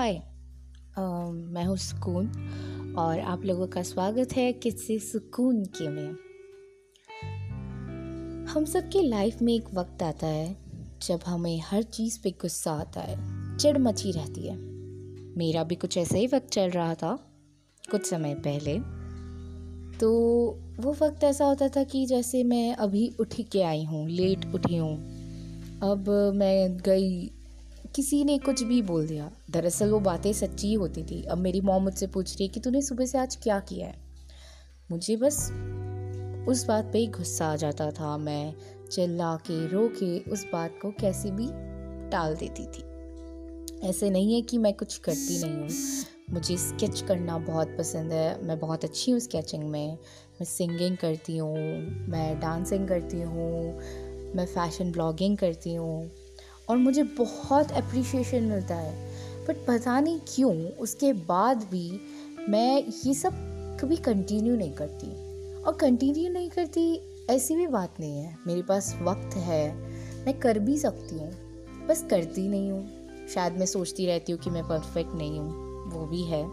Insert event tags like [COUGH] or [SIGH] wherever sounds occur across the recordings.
हाय। मैं हूँ सुकून और आप लोगों का स्वागत है किसी सुकून के में। हम सब सबकी लाइफ में एक वक्त आता है जब हमें हर चीज़ पे गुस्सा आता है चिड़ मची रहती है। मेरा भी कुछ ऐसा ही वक्त चल रहा था, कुछ समय पहले। तो वो वक्त ऐसा होता था कि जैसे मैं अभी उठ के आई हूँ लेट उठी हूँ। अब मैं गई किसी ने कुछ भी बोल दिया। दरअसल वो बातें सच्ची होती थी। अब मेरी मॉम मुझसे पूछ रही है कि तूने सुबह से आज क्या किया है? मुझे बस उस बात पे ही गुस्सा आ जाता था। मैं चिल्ला के रो के उस बात को कैसे भी टाल देती थी। ऐसे नहीं है कि मैं कुछ करती नहीं हूँ। मुझे स्केच करना बहुत पसंद है। मैं बहुत अच्छी हूँ स्केचिंग में। मैं सिंगिंग करती हूँ। मैं डांसिंग करती हूँ। मैं फ़ैशन ब्लॉगिंग करती हूँ। और मुझे बहुत अप्रिशिएशन मिलता है। बट पता नहीं क्यों, उसके बाद भी मैं ये सब कभी कंटिन्यू नहीं करती। और कंटिन्यू नहीं करती, ऐसी भी बात नहीं है। मेरे पास वक्त है, मैं कर भी सकती हूँ, बस करती नहीं हूँ। शायद मैं सोचती रहती हूँ कि मैं परफेक्ट नहीं हूँ, वो भी है।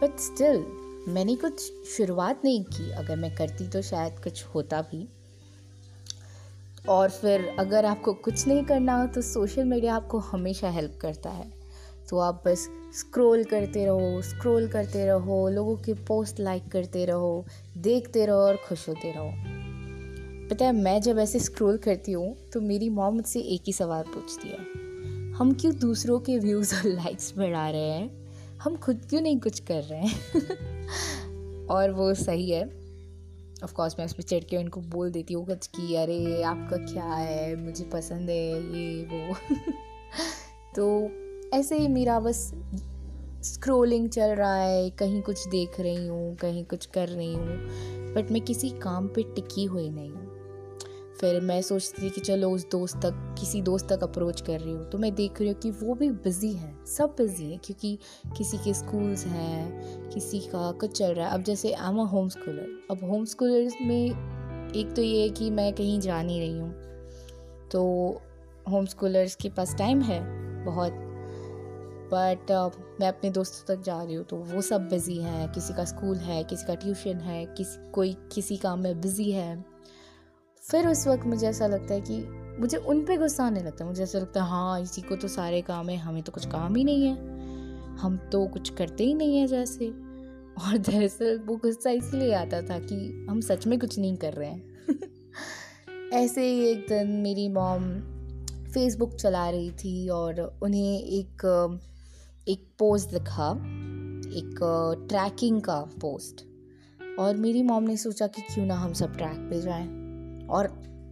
बट स्टिल मैंने कुछ शुरुआत नहीं की। अगर मैं करती तो शायद कुछ होता भी। और फिर अगर आपको कुछ नहीं करना हो तो सोशल मीडिया आपको हमेशा हेल्प करता है। तो आप बस स्क्रॉल करते रहो, स्क्रॉल करते रहो, लोगों के पोस्ट लाइक करते रहो, देखते रहो और खुश होते रहो। पता है, मैं जब ऐसे स्क्रॉल करती हूँ तो मेरी मॉम मुझसे एक ही सवाल पूछती है। हम क्यों दूसरों के व्यूज़ और लाइक्स बढ़ा रहे हैं? हम खुद क्यों नहीं कुछ कर रहे हैं? [LAUGHS] और वो सही है। ऑफ़ कोर्स मैं उस पर चढ़ के उनको बोल देती हूँ कि, अरे, आपका क्या है? मुझे पसंद है ये, वो। [LAUGHS] तो ऐसे ही मेरा बस स्क्रोलिंग चल रहा है, कहीं कुछ देख रही हूँ, कहीं कुछ कर रही हूँ बट मैं किसी काम पे टिकी हुई नहीं। हूँ फिर मैं सोचती थी कि चलो उस दोस्त तक किसी दोस्त तक अप्रोच कर रही हूँ। तो मैं देख रही हूँ कि वो भी बिज़ी हैं सब बिज़ी हैं क्योंकि किसी के स्कूल्स हैं किसी का कुछ चल रहा है। अब जैसे आम अ होम स्कूलर अब होम स्कूलर्स में एक तो ये है कि मैं कहीं जा नहीं रही हूँ। तो होम स्कूलर्स के पास टाइम है बहुत बट uh, मैं अपने दोस्तों तक जा रही हूँ तो वो सब बिज़ी हैं। किसी का स्कूल है किसी का ट्यूशन है किसी कोई किसी काम में बिज़ी है। फिर उस वक्त मुझे ऐसा लगता है कि मुझे उन पे गुस्सा आने लगता है। मुझे ऐसा लगता है हाँ इसी को तो सारे काम है, हमें तो कुछ काम ही नहीं है। हम तो कुछ करते ही नहीं है जैसे। और दरअसल वो गुस्सा इसलिए आता था कि हम सच में कुछ नहीं कर रहे हैं। [LAUGHS] ऐसे ही एक दिन मेरी मॉम फेसबुक चला रही थी और उन्हें एक एक पोस्ट दिखा, एक ट्रैकिंग का पोस्ट और मेरी मॉम ने सोचा कि क्यों ना हम सब ट्रैक पे जाएँ। और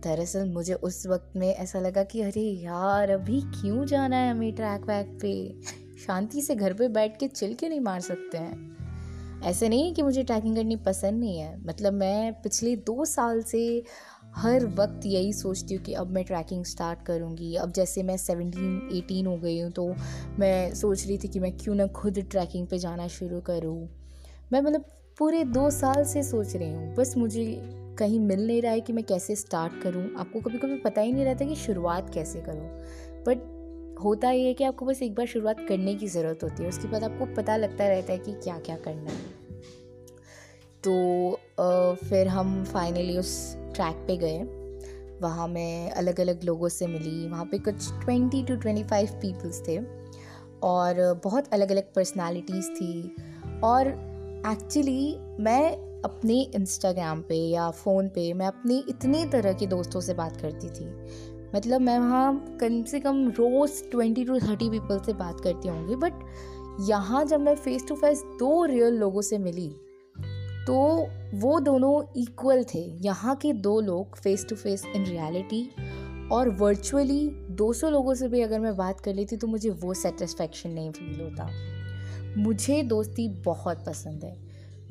दरअसल मुझे उस वक्त में ऐसा लगा कि, अरे यार, अभी क्यों जाना है हमें ट्रैक वैक पे? शांति से घर पे बैठ के चिल के नहीं मार सकते हैं? ऐसे नहीं है कि मुझे ट्रैकिंग करनी पसंद नहीं है। मतलब मैं पिछले दो साल से हर वक्त यही सोचती हूँ कि अब मैं ट्रैकिंग स्टार्ट करूँगी। अब जैसे मैं सेवनटीन एटीन हो गई हूँ तो मैं सोच रही थी कि मैं क्यों ना खुद ट्रैकिंग पे जाना शुरू करूँ। मैं मतलब पूरे दो साल से सोच रही हूँ। बस मुझे कहीं मिल नहीं रहा है कि मैं कैसे स्टार्ट करूँ, आपको कभी कभी पता ही नहीं रहता कि शुरुआत कैसे करूँ। बट होता ये है कि आपको बस एक बार शुरुआत करने की ज़रूरत होती है, उसके बाद आपको पता लगता रहता है कि क्या क्या करना है। तो फिर हम फाइनली उस ट्रैक पे गए। वहाँ मैं अलग अलग लोगों से मिली, वहाँ पे कुछ twenty two twenty five peoples थे। और बहुत अलग अलग पर्सनालिटीज़ थी। और एक्चुअली मैं अपने इंस्टाग्राम पे या फ़ोन पे मैं अपनी इतनी तरह के दोस्तों से बात करती थी। मतलब मैं वहाँ कम से कम रोज़ ट्वेंटी टू थर्टी पीपल से बात करती होंगी बट यहाँ जब मैं फ़ेस टू फेस दो रियल लोगों से मिली तो वो दोनों इक्वल थे। यहाँ के दो लोग face to face in reality और वर्चुअली 200 लोगों से भी अगर मैं बात कर लेती तो मुझे वो सेटिस्फेक्शन नहीं फील होता। मुझे दोस्ती बहुत पसंद है।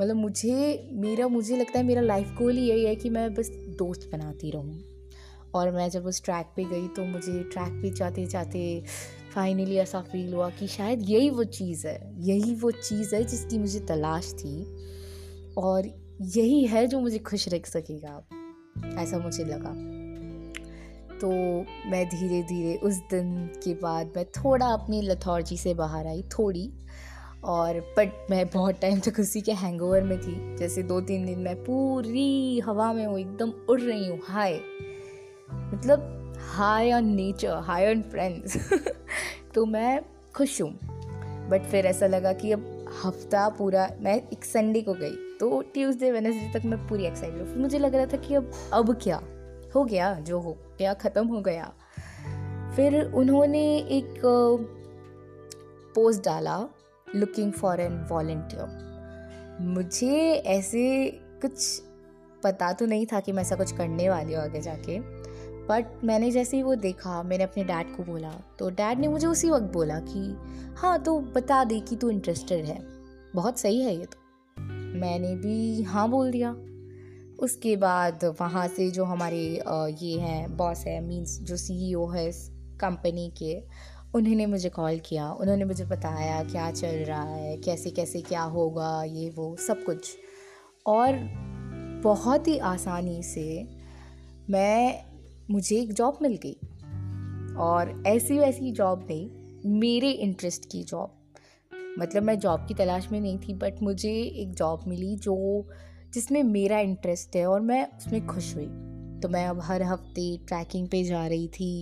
मतलब मुझे, मेरा, मुझे लगता है मेरा लाइफ गोल ही यही है कि मैं बस दोस्त बनाती रहूँ। और मैं जब उस ट्रैक पे गई तो मुझे ट्रैक पे जाते जाते फाइनली ऐसा फील हुआ कि शायद यही वो चीज़ है। यही वो चीज़ है जिसकी मुझे तलाश थी। और यही है जो मुझे खुश रख सकेगा। ऐसा मुझे लगा। तो मैं धीरे धीरे उस दिन के बाद मैं थोड़ा अपनी लथौर्जी से बाहर आई, थोड़ी। और बट मैं बहुत टाइम तक उसी के हैंगओवर में थी। जैसे दो तीन दिन मैं पूरी हवा में हूँ, एकदम उड़ रही हूँ। हाय मतलब high on nature high on friends तो मैं खुश हूँ। बट फिर ऐसा लगा कि अब हफ़्ता पूरा मैं एक संडे को गई। तो ट्यूसडे वेनसडे तक मैं पूरी एक्साइटेड हूँ। फिर मुझे लग रहा था कि अब अब क्या? हो गया, जो हो गया, ख़त्म हो गया। फिर उन्होंने एक पोस्ट डाला लुकिंग फॉर एन वॉल्टियर मुझे ऐसे कुछ पता तो नहीं था कि मैं ऐसा कुछ करने वाली हूँ आगे जाके बट मैंने जैसे ही वो देखा, मैंने अपने डैड को बोला। तो डैड ने मुझे उसी वक्त बोला कि हाँ तो बता दे कि तू इंटरेस्टेड है। बहुत सही है ये तो। मैंने भी हाँ बोल दिया। उसके बाद वहाँ से जो हमारे ये हैं बॉस है मींस जो सीईओ है इस कंपनी के उन्होंने मुझे कॉल किया, उन्होंने मुझे बताया क्या चल रहा है, कैसे कैसे, क्या होगा, ये, वो, सब कुछ। और बहुत ही आसानी से मैं, मुझे एक जॉब मिल गई। और ऐसी वैसी जॉब नहीं, मेरे इंटरेस्ट की जॉब मतलब मैं जॉब की तलाश में नहीं थी बट मुझे एक जॉब मिली जो, जिसमें मेरा इंटरेस्ट है और मैं उसमें खुश हुई। तो मैं अब हर हफ़्ते ट्रैकिंग पे जा रही थी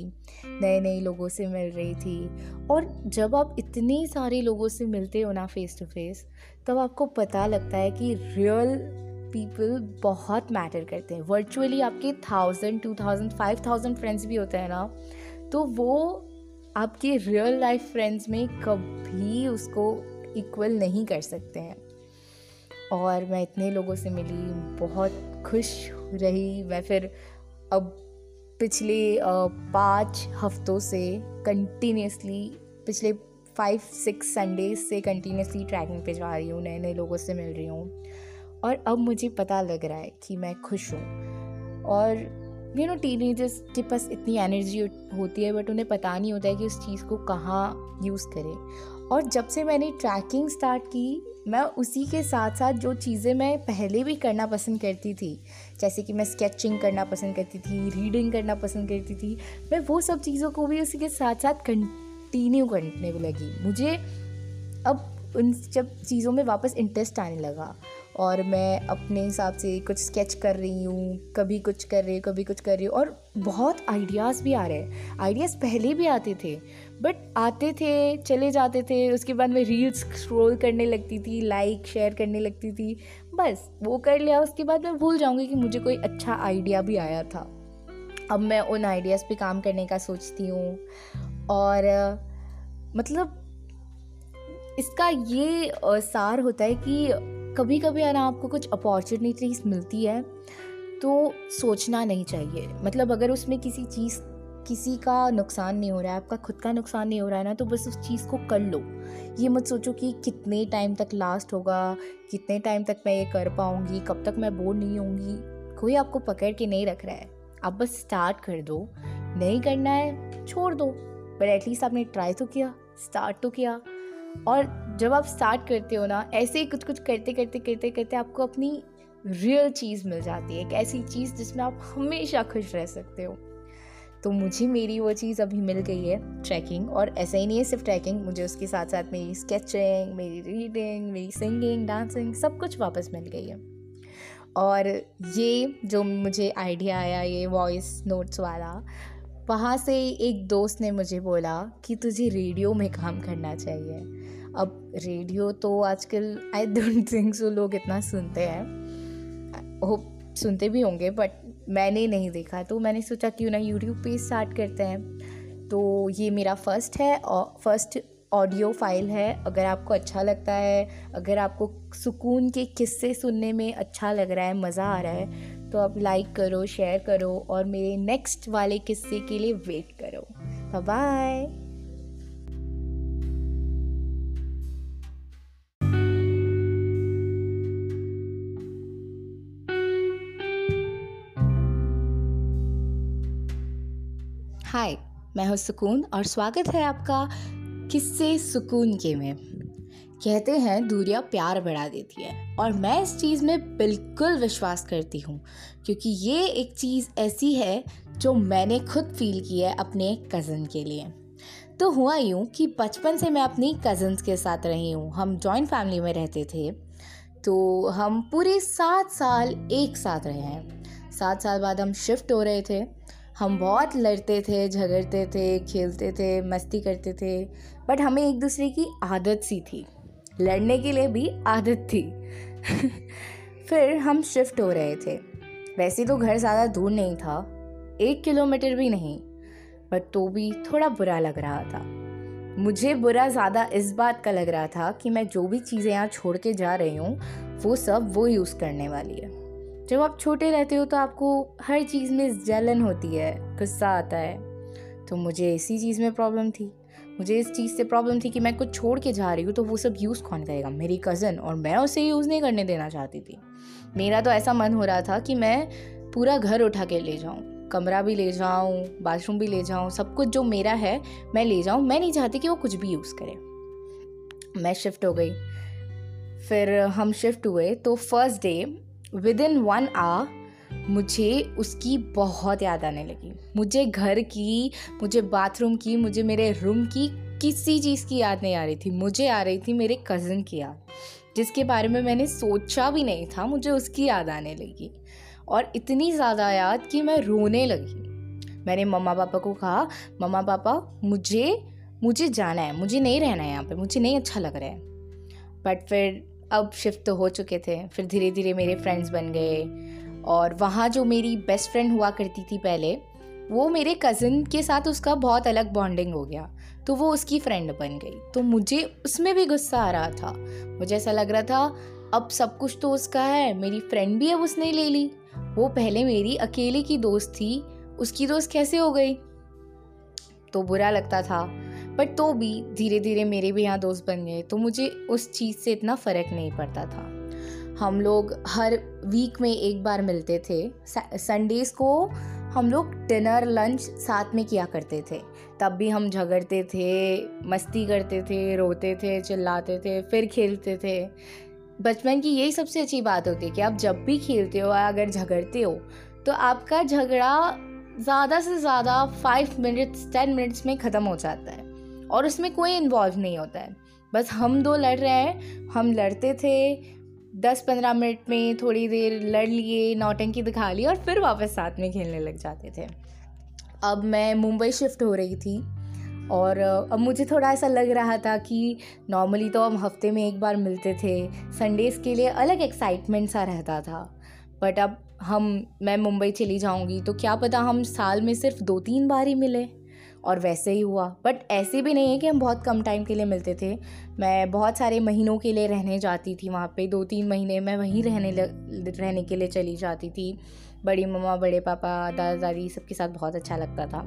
नए नए लोगों से मिल रही थी। और जब आप इतने सारे लोगों से मिलते हो ना फेस टू फेस तब आपको पता लगता है कि रियल पीपल बहुत मैटर करते हैं। वर्चुअली आपके thousand two thousand five thousand friends भी होते हैं ना तो वो आपके रियल लाइफ फ्रेंड्स में कभी उसको इक्वल नहीं कर सकते हैं। और मैं इतने लोगों से मिली, बहुत खुश रही। मैं फिर अब पिछले पाँच हफ्तों से कंटिन्यूसली पिछले फाइव सिक्स संडे से कंटिन्यूसली ट्रैकिंग पे जा रही हूँ नए नए लोगों से मिल रही हूँ। और अब मुझे पता लग रहा है कि मैं खुश हूँ। और यू नो टीनेजर्स के पास इतनी एनर्जी होती है बट उन्हें पता नहीं होता है कि उस चीज़ को कहाँ यूज़ करें। और जब से मैंने ट्रैकिंग स्टार्ट की, मैं उसी के साथ साथ जो चीज़ें मैं पहले भी करना पसंद करती थी, जैसे कि मैं स्केचिंग करना पसंद करती थी रीडिंग करना पसंद करती थी, मैं वो सब चीज़ों को भी उसी के साथ साथ कंटिन्यू करने लगी। मुझे अब उन जब चीज़ों में वापस इंटरेस्ट आने लगा। और मैं अपने हिसाब से कुछ स्केच कर रही हूँ, कभी कुछ कर रही हूँ, कभी कुछ कर रही हूँ और बहुत आइडियाज़ भी आ रहे हैं। आइडियाज़ पहले भी आते थे बट आते थे, चले जाते थे, उसके बाद मैं रील्स स्क्रॉल करने लगती थी लाइक शेयर करने लगती थी, बस वो कर लिया। उसके बाद मैं भूल जाऊँगी कि मुझे कोई अच्छा आइडिया भी आया था। अब मैं उन आइडियाज़ पे काम करने का सोचती हूँ और मतलब इसका ये सार होता है कि कभी कभी अगर आपको कुछ अपॉर्चुनिटीज़ मिलती है तो सोचना नहीं चाहिए। मतलब अगर उसमें किसी चीज़, किसी का नुकसान नहीं हो रहा है, आपका खुद का नुकसान नहीं हो रहा है ना तो बस उस चीज़ को कर लो। ये मत सोचो कि कितने टाइम तक लास्ट होगा, कितने टाइम तक मैं ये कर पाऊँगी, कब तक मैं बोर नहीं होंगी। कोई आपको पकड़ के नहीं रख रहा है। आप बस स्टार्ट कर दो। नहीं करना है, छोड़ दो। पर एटलीस्ट आपने ट्राई तो किया स्टार्ट तो किया। और जब आप स्टार्ट करते हो ना, ऐसे ही कुछ कुछ करते करते करते करते आपको अपनी रियल चीज़ मिल जाती है, एक ऐसी चीज़ जिसमें आप हमेशा खुश रह सकते हो। तो मुझे मेरी वो चीज़ अभी मिल गई है ट्रैकिंग और ऐसा ही नहीं है सिर्फ़ ट्रैकिंग मुझे उसके साथ साथ मेरी स्केचिंग मेरी रीडिंग मेरी सिंगिंग डांसिंग सब कुछ वापस मिल गई है। और ये जो मुझे आइडिया आया, ये वॉइस नोट्स वाला, वहाँ से एक दोस्त ने मुझे बोला कि तुझे रेडियो में काम करना चाहिए। अब रेडियो तो आजकल आई डोंट थिंक सो लोग इतना सुनते हैं। हो सुनते भी होंगे बट मैंने नहीं देखा। तो मैंने सोचा क्यों ना यूट्यूब पे स्टार्ट करते हैं। तो ये मेरा फ़र्स्ट है, और फ़र्स्ट ऑडियो फ़ाइल है। अगर आपको अच्छा लगता है, अगर आपको सुकून के किस्से सुनने में अच्छा लग रहा है, मज़ा आ रहा है तो आप लाइक करो शेयर करो, और मेरे नेक्स्ट वाले किस्से के लिए वेट करो। बाय मैं हूँ सुकून और स्वागत है आपका किस्से सुकून के में। कहते हैं, दूरियाँ प्यार बढ़ा देती है। और मैं इस चीज़ में बिल्कुल विश्वास करती हूँ, क्योंकि ये एक चीज़ ऐसी है जो मैंने खुद फील की है अपने कज़न के लिए। तो हुआ यूँ कि बचपन से मैं अपनी कज़न्स के साथ रही हूँ। हम जॉइंट फैमिली में रहते थे तो हम पूरे सात साल एक साथ रहे हैं। सात साल बाद हम शिफ्ट हो रहे थे। हम बहुत लड़ते थे, झगड़ते थे, खेलते थे, मस्ती करते थे बट हमें एक दूसरे की आदत सी थी। लड़ने के लिए भी आदत थी। [LAUGHS] फिर हम शिफ्ट हो रहे थे। वैसे तो घर ज़्यादा दूर नहीं था। एक किलोमीटर भी नहीं। बट तो भी थोड़ा बुरा लग रहा था। मुझे बुरा ज़्यादा इस बात का लग रहा था कि मैं जो भी चीज़ें यहाँ छोड़ के जा रही हूँ, वो सब वो यूज़ करने वाली है। जब आप छोटे रहते हो तो आपको हर चीज़ में जलन होती है, गुस्सा आता है। तो मुझे इसी चीज़ में प्रॉब्लम थी। मुझे इस चीज़ से प्रॉब्लम थी कि मैं कुछ छोड़ के जा रही हूँ तो वो सब यूज़ कौन करेगा? मेरी कज़न और मैं उसे यूज़ नहीं करने देना चाहती थी। मेरा तो ऐसा मन हो रहा था कि मैं पूरा घर उठा के ले जाऊँ, कमरा भी ले जाऊँ बाथरूम भी ले जाऊँ, सब कुछ जो मेरा है मैं ले जाऊँ। मैं नहीं चाहती कि वो कुछ भी यूज़ करे। मैं शिफ्ट हो गई। फिर हम शिफ्ट हुए तो first day within one hour मुझे उसकी बहुत याद आने लगी। मुझे घर की, मुझे बाथरूम की, मुझे मेरे रूम की किसी चीज़ की याद नहीं आ रही थी। मुझे आ रही थी मेरे कज़न की याद, जिसके बारे में मैंने सोचा भी नहीं था, मुझे उसकी याद आने लगी। और इतनी ज़्यादा याद कि मैं रोने लगी। मैंने मम्मा पापा को कहा, मम्मा पापा, मुझे मुझे जाना है, मुझे नहीं रहना है यहाँ पे, मुझे नहीं अच्छा लग रहा है। बट फिर अब शिफ्ट तो हो चुके थे, फिर धीरे धीरे मेरे फ्रेंड्स बन गए। और वहाँ जो मेरी बेस्ट फ्रेंड हुआ करती थी पहले, वो मेरे कज़न के साथ उसका बहुत अलग बॉन्डिंग हो गया। तो वो उसकी फ्रेंड बन गई। तो मुझे उसमें भी गुस्सा आ रहा था। मुझे ऐसा लग रहा था, अब सब कुछ तो उसका है, मेरी फ्रेंड भी अब उसने ले ली। वो पहले मेरी अकेले की दोस्त थी, उसकी दोस्त कैसे हो गई? तो बुरा लगता था। बट तो भी धीरे धीरे मेरे भी यहाँ दोस्त बन गए तो मुझे उस चीज़ से इतना फ़र्क नहीं पड़ता था। हम लोग हर वीक में एक बार मिलते थे। संडेज़ को हम लोग डिनर लंच साथ में किया करते थे। तब भी हम झगड़ते थे, मस्ती करते थे, रोते थे, चिल्लाते थे, फिर खेलते थे। बचपन की यही सबसे अच्छी बात होती है कि आप जब भी खेलते हो या अगर झगड़ते हो तो आपका झगड़ा ज़्यादा से ज़्यादा फाइव मिनट्स टेन मिनट्स में ख़त्म हो जाता है। और उसमें कोई इन्वॉल्व नहीं होता है। बस हम दो लड़ रहे हैं, हम लड़ते थे दस पंद्रह मिनट में थोड़ी देर लड़ लिए, नौटंकी दिखा ली और फिर वापस साथ में खेलने लग जाते थे। अब मैं मुंबई शिफ्ट हो रही थी और, अब मुझे थोड़ा ऐसा लग रहा था कि नॉर्मली तो हम हफ़्ते में एक बार मिलते थे संडेज़ के लिए अलग एक्साइटमेंट सा रहता था। बट अब हम, मैं मुंबई चली जाऊँगी तो क्या पता हम साल में सिर्फ़ दो तीन बार ही मिले। और वैसे ही हुआ। बट ऐसे भी नहीं है कि हम बहुत कम टाइम के लिए मिलते थे। मैं बहुत सारे महीनों के लिए रहने जाती थी वहाँ पे। दो तीन महीने मैं वहीं रहने रहने के लिए चली जाती थी। बड़ी मम्मा, बड़े पापा दादा दादी सबके साथ बहुत अच्छा लगता था।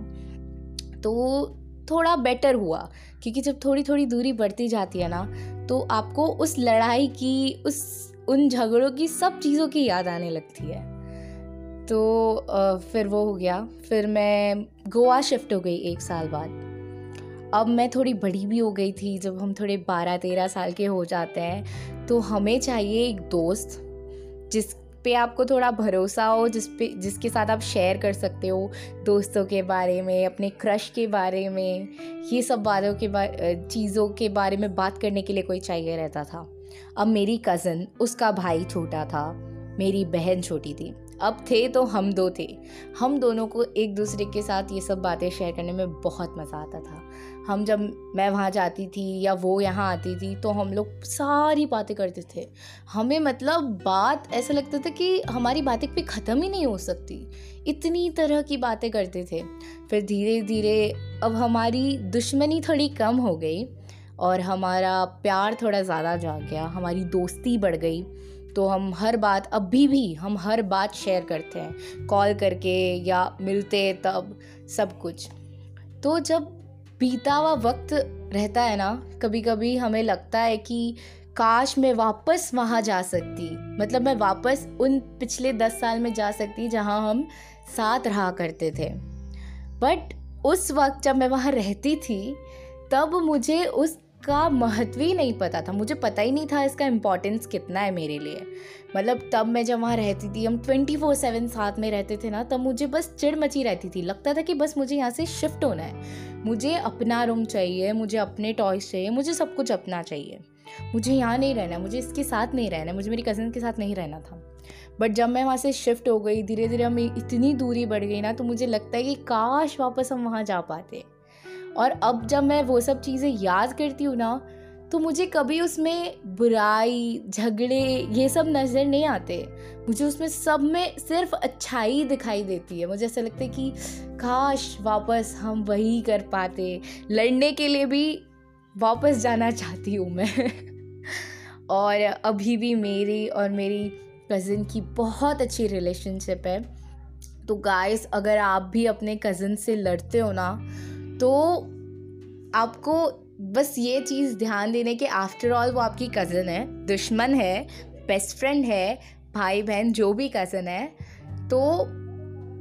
तो थोड़ा बेटर हुआ, क्योंकि जब थोड़ी थोड़ी दूरी बढ़ती जाती है ना तो आपको उस लड़ाई की, उस, उन झगड़ों की सब चीज़ों की याद आने लगती है। तो फिर वो हो गया। फिर मैं गोवा शिफ्ट हो गई एक साल बाद। अब मैं थोड़ी बड़ी भी हो गई थी, जब हम थोड़े बारह तेरह साल के हो जाते हैं तो हमें चाहिए एक दोस्त, जिस पे आपको थोड़ा भरोसा हो, जिस पे, जिसके साथ आप शेयर कर सकते हो दोस्तों के बारे में, अपने क्रश के बारे में, ये सब बातों के बारे चीज़ों के बारे में बात करने के लिए कोई चाहिए रहता था। अब मेरी कज़न उसका भाई छोटा था, मेरी बहन छोटी थी। अब थे तो हम दो थे। हम दोनों को एक दूसरे के साथ ये सब बातें शेयर करने में बहुत मज़ा आता था। हम जब मैं वहाँ जाती थी या वो यहाँ आती थी तो हम लोग सारी बातें करते थे। हमें मतलब बात, ऐसा लगता था कि हमारी बातें भी ख़त्म ही नहीं हो सकती। इतनी तरह की बातें करते थे। फिर धीरे धीरे अब हमारी दुश्मनी थोड़ी कम हो गई और हमारा प्यार थोड़ा ज़्यादा जाग गया, हमारी दोस्ती बढ़ गई। तो हम हर बात, अभी भी हम हर बात शेयर करते हैं। कॉल करके या मिलते तब, सब कुछ। तो जब बीता हुआ वक्त रहता है ना कभी कभी हमें लगता है कि काश मैं वापस वहाँ जा सकती। मतलब मैं वापस उन पिछले दस साल में जा सकती जहाँ हम साथ रहा करते थे। बट उस वक्त जब मैं वहाँ रहती थी, तब मुझे उस इसका महत्व ही नहीं पता था। मुझे पता ही नहीं था इसका इम्पोर्टेंस कितना है मेरे लिए। मतलब तब मैं जब वहाँ रहती थी, हम ट्वेंटी फोर सेवन साथ में रहते थे ना, तब मुझे बस चिड़ मची रहती थी। लगता था कि बस मुझे यहाँ से शिफ्ट होना है। मुझे अपना रूम चाहिए, मुझे अपने टॉयस चाहिए, मुझे सब कुछ अपना चाहिए। मुझे यहाँ नहीं रहना मुझे इसके साथ नहीं रहना मुझे मेरी कज़न के साथ नहीं रहना था। बट जब मैं वहाँ से शिफ्ट हो गई धीरे धीरे हमें इतनी दूरी बढ़ गई ना तो मुझे लगता है कि काश वापस हम वहाँ जा पाते। और अब जब मैं वो सब चीज़ें याद करती हूँ ना तो मुझे कभी उसमें बुराई, झगड़े, ये सब नज़र नहीं आते। मुझे उसमें सब में सिर्फ़ अच्छाई दिखाई देती है। मुझे ऐसा लगता है कि, काश वापस हम वही कर पाते। लड़ने के लिए भी वापस जाना चाहती हूँ मैं। [LAUGHS] और अभी भी मेरी और मेरी कज़िन की बहुत अच्छी रिलेशनशिप है। तो गाइस अगर आप भी अपने कज़न से लड़ते हो ना तो आपको बस ये चीज़ ध्यान देने के आफ्टर ऑल वो आपकी कज़न है, दुश्मन है बेस्ट फ्रेंड है, भाई बहन जो भी कज़न है तो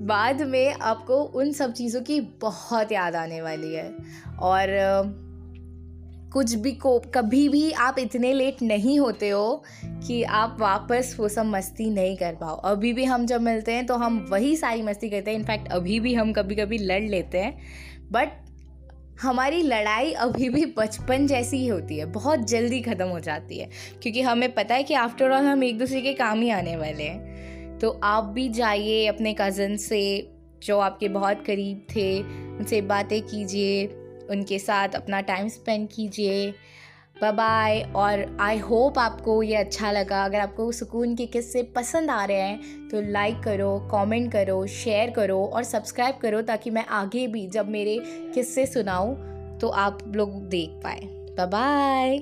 बाद में आपको उन सब चीज़ों की बहुत याद आने वाली है। और, कुछ भी को, कभी भी आप इतने लेट नहीं होते हो कि आप वापस वो सब मस्ती नहीं कर पाओ। अभी भी हम जब मिलते हैं तो हम वही सारी मस्ती करते हैं। इनफैक्ट अभी भी हम कभी कभी लड़ लेते हैं। बट हमारी लड़ाई अभी भी बचपन जैसी ही होती है, बहुत जल्दी ख़त्म हो जाती है, क्योंकि हमें पता है कि आफ्टर ऑल हम एक दूसरे के काम ही आने वाले हैं। तो आप भी जाइए अपने कज़न से, जो आपके बहुत करीब थे, उनसे बातें कीजिए, उनके साथ अपना टाइम स्पेंड कीजिए। बाय और आई होप आपको ये अच्छा लगा। अगर आपको सुकून के किस्से पसंद आ रहे हैं तो लाइक करो कमेंट करो शेयर करो और सब्सक्राइब करो ताकि मैं आगे भी जब मेरे किस्से सुनाऊँ तो आप लोग देख पाए। बाय